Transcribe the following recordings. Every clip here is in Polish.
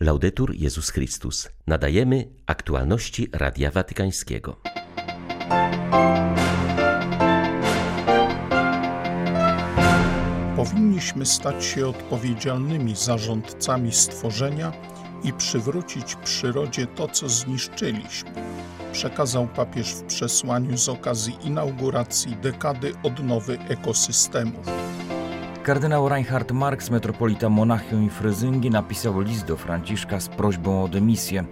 Laudetur Jezus Chrystus. Nadajemy aktualności Radia Watykańskiego. Powinniśmy stać się odpowiedzialnymi zarządcami stworzenia i przywrócić przyrodzie to, co zniszczyliśmy, przekazał papież w przesłaniu z okazji inauguracji dekady odnowy ekosystemów. Kardynał Reinhard Marx, metropolita Monachium i Fryzyngi, napisał list do Franciszka z prośbą o dymisję.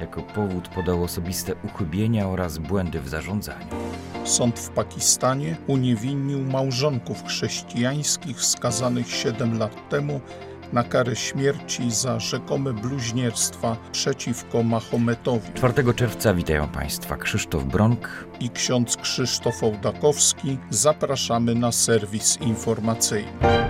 Jako powód podał osobiste uchybienia oraz błędy w zarządzaniu. Sąd w Pakistanie uniewinnił małżonków chrześcijańskich skazanych 7 lat temu na karę śmierci za rzekome bluźnierstwa przeciwko Mahometowi. 4 czerwca witają Państwa Krzysztof Bronk i ksiądz Krzysztof Ołdakowski. Zapraszamy na serwis informacyjny.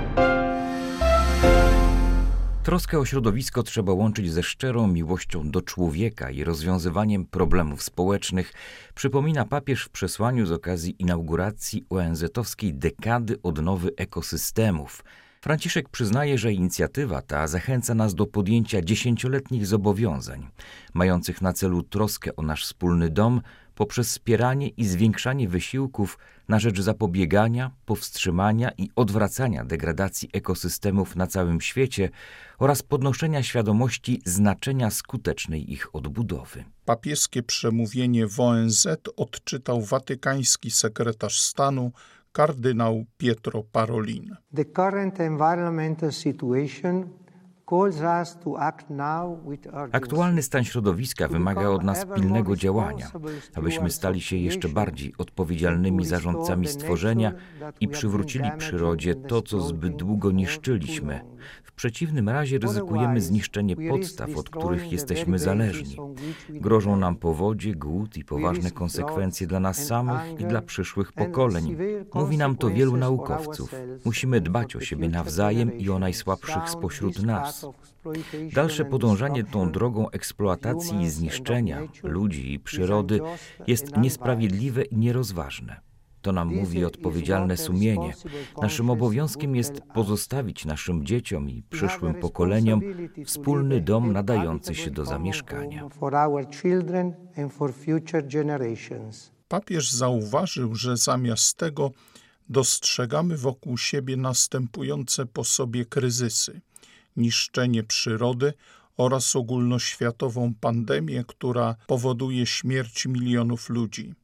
Troskę o środowisko trzeba łączyć ze szczerą miłością do człowieka i rozwiązywaniem problemów społecznych, przypomina papież w przesłaniu z okazji inauguracji ONZ-owskiej dekady odnowy ekosystemów – Franciszek przyznaje, że inicjatywa ta zachęca nas do podjęcia dziesięcioletnich zobowiązań, mających na celu troskę o nasz wspólny dom poprzez wspieranie i zwiększanie wysiłków na rzecz zapobiegania, powstrzymania i odwracania degradacji ekosystemów na całym świecie oraz podnoszenia świadomości znaczenia skutecznej ich odbudowy. Papieskie przemówienie w ONZ odczytał watykański sekretarz stanu kardynał Pietro Parolin. The current environmental situation Aktualny stan środowiska wymaga od nas pilnego działania, abyśmy stali się jeszcze bardziej odpowiedzialnymi zarządcami stworzenia i przywrócili przyrodzie to, co zbyt długo niszczyliśmy. W przeciwnym razie ryzykujemy zniszczenie podstaw, od których jesteśmy zależni. Grożą nam powodzie, głód i poważne konsekwencje dla nas samych i dla przyszłych pokoleń. Mówi nam to wielu naukowców. Musimy dbać o siebie nawzajem i o najsłabszych spośród nas. Dalsze podążanie tą drogą eksploatacji i zniszczenia ludzi i przyrody jest niesprawiedliwe i nierozważne. To nam mówi odpowiedzialne sumienie. Naszym obowiązkiem jest pozostawić naszym dzieciom i przyszłym pokoleniom wspólny dom nadający się do zamieszkania. Papież zauważył, że zamiast tego dostrzegamy wokół siebie następujące po sobie kryzysy – niszczenie przyrody oraz ogólnoświatową pandemię, która powoduje śmierć milionów ludzi.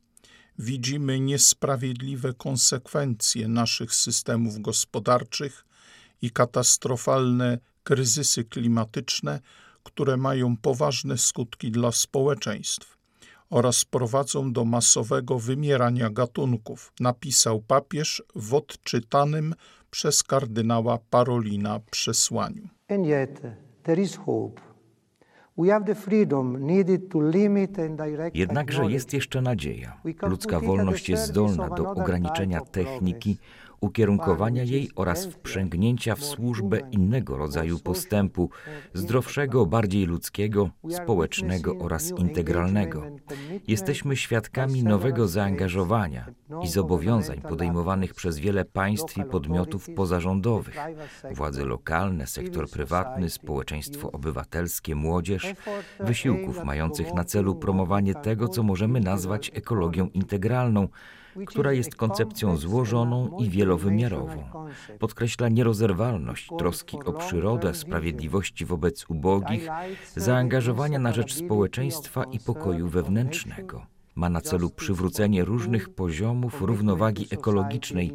Widzimy niesprawiedliwe konsekwencje naszych systemów gospodarczych i katastrofalne kryzysy klimatyczne, które mają poważne skutki dla społeczeństw oraz prowadzą do masowego wymierania gatunków, napisał papież w odczytanym przez kardynała Parolina przesłaniu. And yet there is hope. Jednakże jest jeszcze nadzieja. Ludzka wolność jest zdolna do ograniczenia techniki, ukierunkowania jej oraz wprzęgnięcia w służbę innego rodzaju postępu, zdrowszego, bardziej ludzkiego, społecznego oraz integralnego. Jesteśmy świadkami nowego zaangażowania i zobowiązań podejmowanych przez wiele państw i podmiotów pozarządowych, władze lokalne, sektor prywatny, społeczeństwo obywatelskie, młodzież, wysiłków mających na celu promowanie tego, co możemy nazwać ekologią integralną, która jest koncepcją złożoną i wielowymiarową. Podkreśla nierozerwalność troski o przyrodę, sprawiedliwości wobec ubogich, zaangażowania na rzecz społeczeństwa i pokoju wewnętrznego ma na celu przywrócenie różnych poziomów równowagi ekologicznej,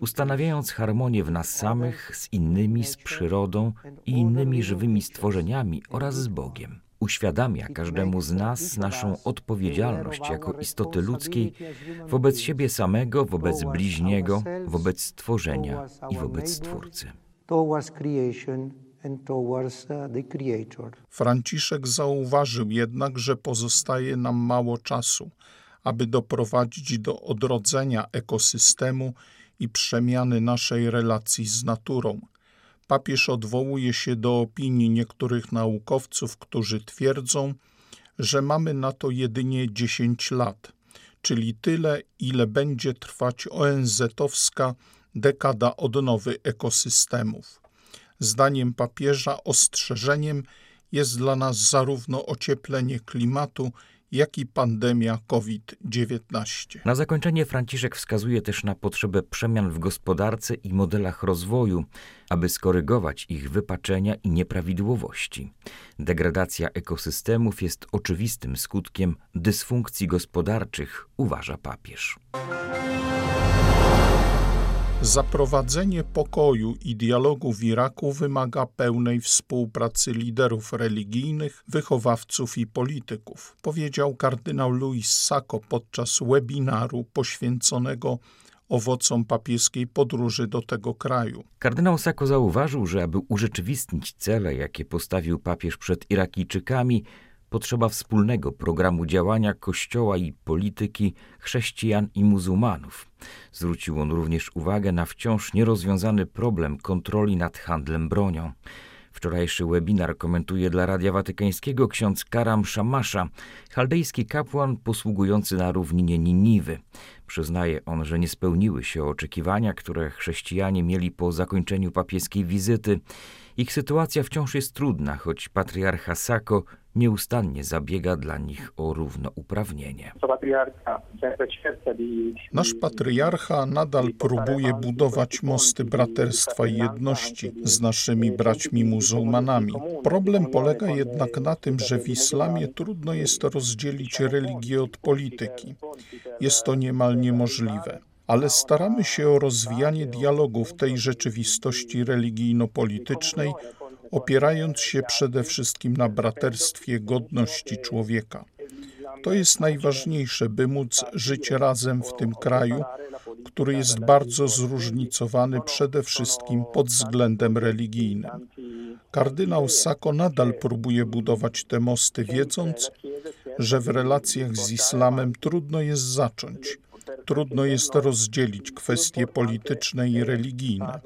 ustanawiając harmonię w nas samych, z innymi, z przyrodą i innymi żywymi stworzeniami oraz z Bogiem uświadamia każdemu z nas naszą odpowiedzialność jako istoty ludzkiej wobec siebie samego, wobec bliźniego, wobec stworzenia i wobec Stwórcy. Franciszek zauważył jednak, że pozostaje nam mało czasu, aby doprowadzić do odrodzenia ekosystemu i przemiany naszej relacji z naturą – Papież odwołuje się do opinii niektórych naukowców, którzy twierdzą, że mamy na to jedynie 10 lat, czyli tyle, ile będzie trwać ONZ-owska dekada odnowy ekosystemów. Zdaniem papieża ostrzeżeniem jest dla nas zarówno ocieplenie klimatu, jak i pandemia COVID-19. Na zakończenie Franciszek wskazuje też na potrzebę przemian w gospodarce i modelach rozwoju, aby skorygować ich wypaczenia i nieprawidłowości. Degradacja ekosystemów jest oczywistym skutkiem dysfunkcji gospodarczych, uważa papież. Zaprowadzenie pokoju i dialogu w Iraku wymaga pełnej współpracy liderów religijnych, wychowawców i polityków, powiedział kardynał Luis Sacco podczas webinaru poświęconego owocom papieskiej podróży do tego kraju. Kardynał Sacco zauważył, że aby urzeczywistnić cele, jakie postawił papież przed Irakijczykami, potrzeba wspólnego programu działania Kościoła i polityki chrześcijan i muzułmanów. Zwrócił on również uwagę na wciąż nierozwiązany problem kontroli nad handlem bronią. Wczorajszy webinar komentuje dla Radia Watykańskiego ksiądz Karam Szamasza, chaldejski kapłan posługujący na równinie Niniwy. Przyznaje on, że nie spełniły się oczekiwania, które chrześcijanie mieli po zakończeniu papieskiej wizyty. Ich sytuacja wciąż jest trudna, choć patriarcha Sako nieustannie zabiega dla nich o równouprawnienie. Nasz patriarcha nadal próbuje budować mosty braterstwa i jedności z naszymi braćmi muzułmanami. Problem polega jednak na tym, że w islamie trudno jest rozdzielić religię od polityki. Jest to niemal niemożliwe ale staramy się o rozwijanie dialogu w tej rzeczywistości religijno-politycznej, opierając się przede wszystkim na braterstwie godności człowieka. To jest najważniejsze, by móc żyć razem w tym kraju, który jest bardzo zróżnicowany przede wszystkim pod względem religijnym. Kardynał Sako nadal próbuje budować te mosty, wiedząc, że w relacjach z islamem trudno jest zacząć. Trudno jest rozdzielić kwestie polityczne i religijne.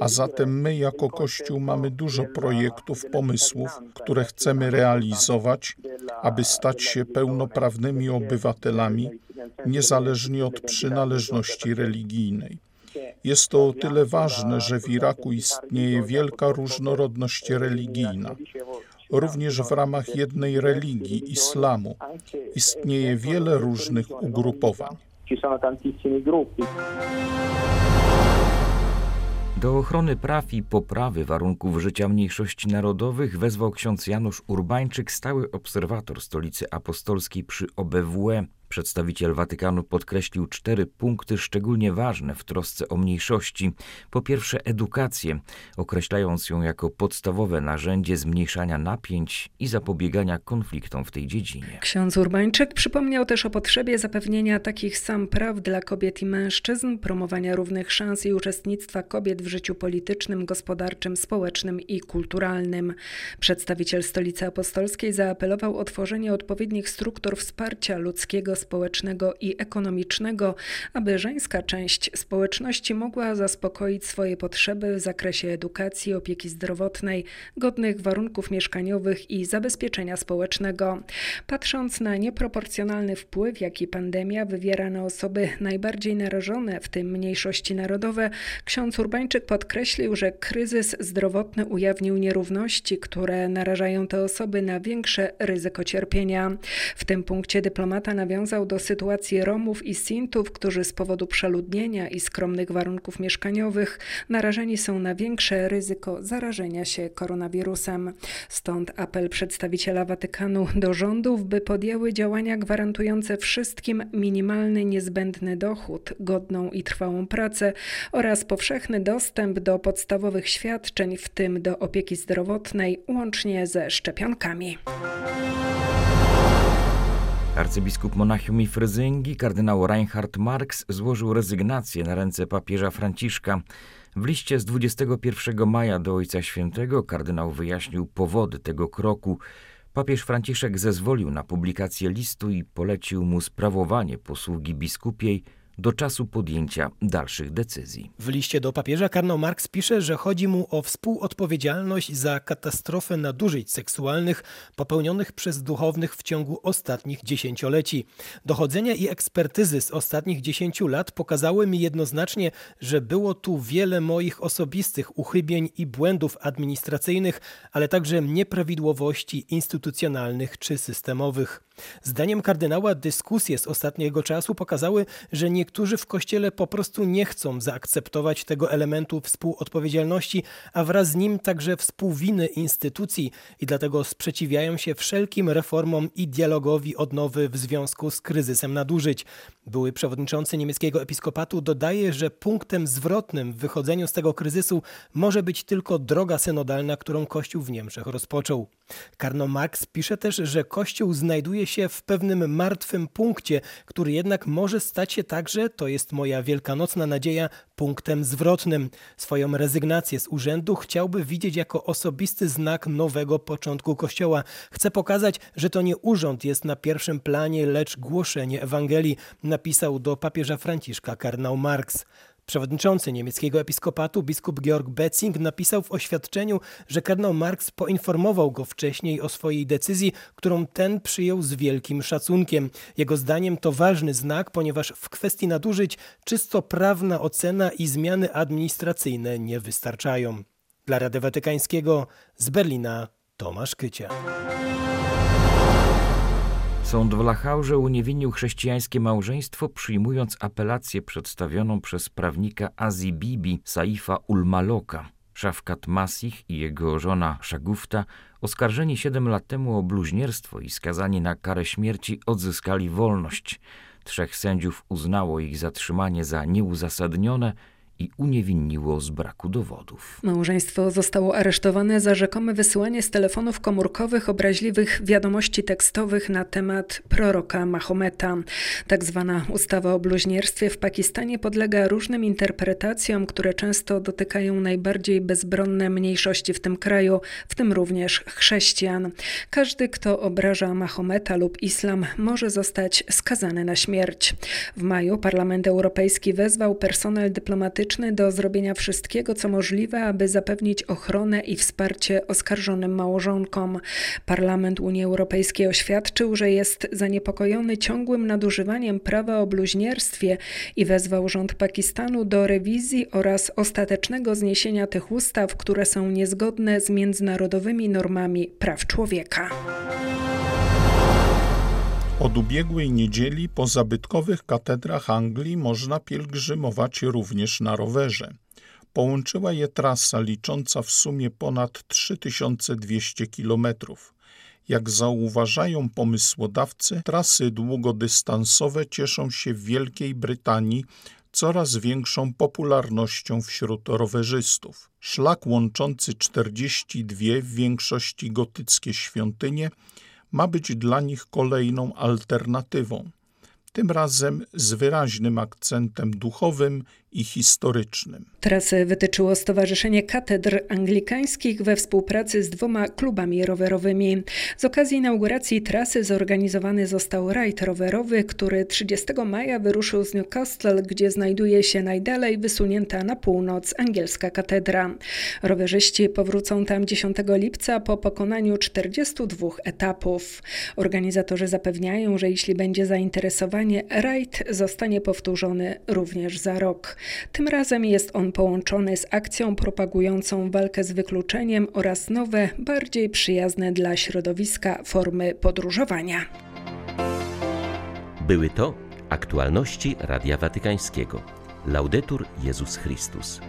A zatem my jako Kościół mamy dużo projektów, pomysłów, które chcemy realizować, aby stać się pełnoprawnymi obywatelami, niezależnie od przynależności religijnej. Jest to o tyle ważne, że w Iraku istnieje wielka różnorodność religijna. Również w ramach jednej religii, islamu, istnieje wiele różnych ugrupowań. Do ochrony praw i poprawy warunków życia mniejszości narodowych wezwał ksiądz Janusz Urbańczyk, stały obserwator stolicy apostolskiej przy OBWE. Przedstawiciel Watykanu podkreślił cztery punkty szczególnie ważne w trosce o mniejszości. Po pierwsze, edukację, określając ją jako podstawowe narzędzie zmniejszania napięć i zapobiegania konfliktom w tej dziedzinie. Ksiądz Urbańczyk przypomniał też o potrzebie zapewnienia takich sam praw dla kobiet i mężczyzn, promowania równych szans i uczestnictwa kobiet w życiu politycznym, gospodarczym, społecznym i kulturalnym. Przedstawiciel Stolicy Apostolskiej zaapelował o tworzenie odpowiednich struktur wsparcia ludzkiego społecznego i ekonomicznego, aby żeńska część społeczności mogła zaspokoić swoje potrzeby w zakresie edukacji, opieki zdrowotnej, godnych warunków mieszkaniowych i zabezpieczenia społecznego. Patrząc na nieproporcjonalny wpływ, jaki pandemia wywiera na osoby najbardziej narażone, w tym mniejszości narodowe, ksiądz Urbańczyk podkreślił, że kryzys zdrowotny ujawnił nierówności, które narażają te osoby na większe ryzyko cierpienia. W tym punkcie dyplomata nawiązał nawiązał do sytuacji Romów i Sintów, którzy z powodu przeludnienia i skromnych warunków mieszkaniowych narażeni są na większe ryzyko zarażenia się koronawirusem. Stąd apel przedstawiciela Watykanu do rządów, by podjęły działania gwarantujące wszystkim minimalny niezbędny dochód, godną i trwałą pracę oraz powszechny dostęp do podstawowych świadczeń, w tym do opieki zdrowotnej, łącznie ze szczepionkami. Arcybiskup Monachium i Fryzyngi, kardynał Reinhard Marx, złożył rezygnację na ręce papieża Franciszka. W liście z 21 maja do Ojca Świętego kardynał wyjaśnił powody tego kroku. Papież Franciszek zezwolił na publikację listu i polecił mu sprawowanie posługi biskupiej do czasu podjęcia dalszych decyzji. W liście do papieża Karl Marx pisze, że chodzi mu o współodpowiedzialność za katastrofę nadużyć seksualnych popełnionych przez duchownych w ciągu ostatnich dziesięcioleci. Dochodzenia i ekspertyzy z ostatnich dziesięciu lat pokazały mi jednoznacznie, że było tu wiele moich osobistych uchybień i błędów administracyjnych, ale także nieprawidłowości instytucjonalnych czy systemowych. Zdaniem kardynała dyskusje z ostatniego czasu pokazały, że niektórzy w Kościele po prostu nie chcą zaakceptować tego elementu współodpowiedzialności, a wraz z nim także współwiny instytucji i dlatego sprzeciwiają się wszelkim reformom i dialogowi odnowy w związku z kryzysem nadużyć. Były przewodniczący niemieckiego episkopatu dodaje, że punktem zwrotnym w wychodzeniu z tego kryzysu może być tylko droga synodalna, którą Kościół w Niemczech rozpoczął. Karno Marx pisze też, że Kościół znajduje się w pewnym martwym punkcie, który jednak może stać się także, to jest moja wielkanocna nadzieja, punktem zwrotnym. Swoją rezygnację z urzędu chciałby widzieć jako osobisty znak nowego początku Kościoła. Chce pokazać, że to nie urząd jest na pierwszym planie, lecz głoszenie Ewangelii, napisał do papieża Franciszka kardynał Marx. Przewodniczący niemieckiego episkopatu biskup Georg Betzing napisał w oświadczeniu, że kardynał Marx poinformował go wcześniej o swojej decyzji, którą ten przyjął z wielkim szacunkiem. Jego zdaniem to ważny znak, ponieważ w kwestii nadużyć czysto prawna ocena i zmiany administracyjne nie wystarczają. Dla Rady Watykańskiego z Berlina Tomasz Kycia. Sąd w Lachaurze uniewinnił chrześcijańskie małżeństwo, przyjmując apelację przedstawioną przez prawnika Azji Bibi Saifa Ulmaloka. Szafkat Masih i jego żona Szagufta, oskarżeni siedem lat temu o bluźnierstwo i skazani na karę śmierci, odzyskali wolność. Trzech sędziów uznało ich zatrzymanie za nieuzasadnione i uniewinniło z braku dowodów. Małżeństwo zostało aresztowane za rzekome wysyłanie z telefonów komórkowych obraźliwych wiadomości tekstowych na temat proroka Mahometa. Tak zwana ustawa o bluźnierstwie w Pakistanie podlega różnym interpretacjom, które często dotykają najbardziej bezbronne mniejszości w tym kraju, w tym również chrześcijan. Każdy, kto obraża Mahometa lub islam, może zostać skazany na śmierć. W maju Parlament Europejski wezwał personel dyplomatyczny do zrobienia wszystkiego, co możliwe, aby zapewnić ochronę i wsparcie oskarżonym małżonkom. Parlament Unii Europejskiej oświadczył, że jest zaniepokojony ciągłym nadużywaniem prawa o bluźnierstwie i wezwał rząd Pakistanu do rewizji oraz ostatecznego zniesienia tych ustaw, które są niezgodne z międzynarodowymi normami praw człowieka. Od ubiegłej niedzieli po zabytkowych katedrach Anglii można pielgrzymować również na rowerze. Połączyła je trasa licząca w sumie ponad 3200 kilometrów. Jak zauważają pomysłodawcy, trasy długodystansowe cieszą się w Wielkiej Brytanii coraz większą popularnością wśród rowerzystów. Szlak łączący 42 w większości gotyckie świątynie ma być dla nich kolejną alternatywą, tym razem z wyraźnym akcentem duchowym i historycznym. Trasę wytyczyło Stowarzyszenie Katedr Anglikańskich we współpracy z dwoma klubami rowerowymi. Z okazji inauguracji trasy zorganizowany został rajd rowerowy, który 30 maja wyruszył z Newcastle, gdzie znajduje się najdalej wysunięta na północ angielska katedra. Rowerzyści powrócą tam 10 lipca po pokonaniu 42 etapów. Organizatorzy zapewniają, że jeśli będzie zainteresowanie, rajd zostanie powtórzony również za rok. Tym razem jest on połączony z akcją propagującą walkę z wykluczeniem oraz nowe, bardziej przyjazne dla środowiska formy podróżowania. Były to aktualności Radia Watykańskiego. Laudetur Jezus Chrystus.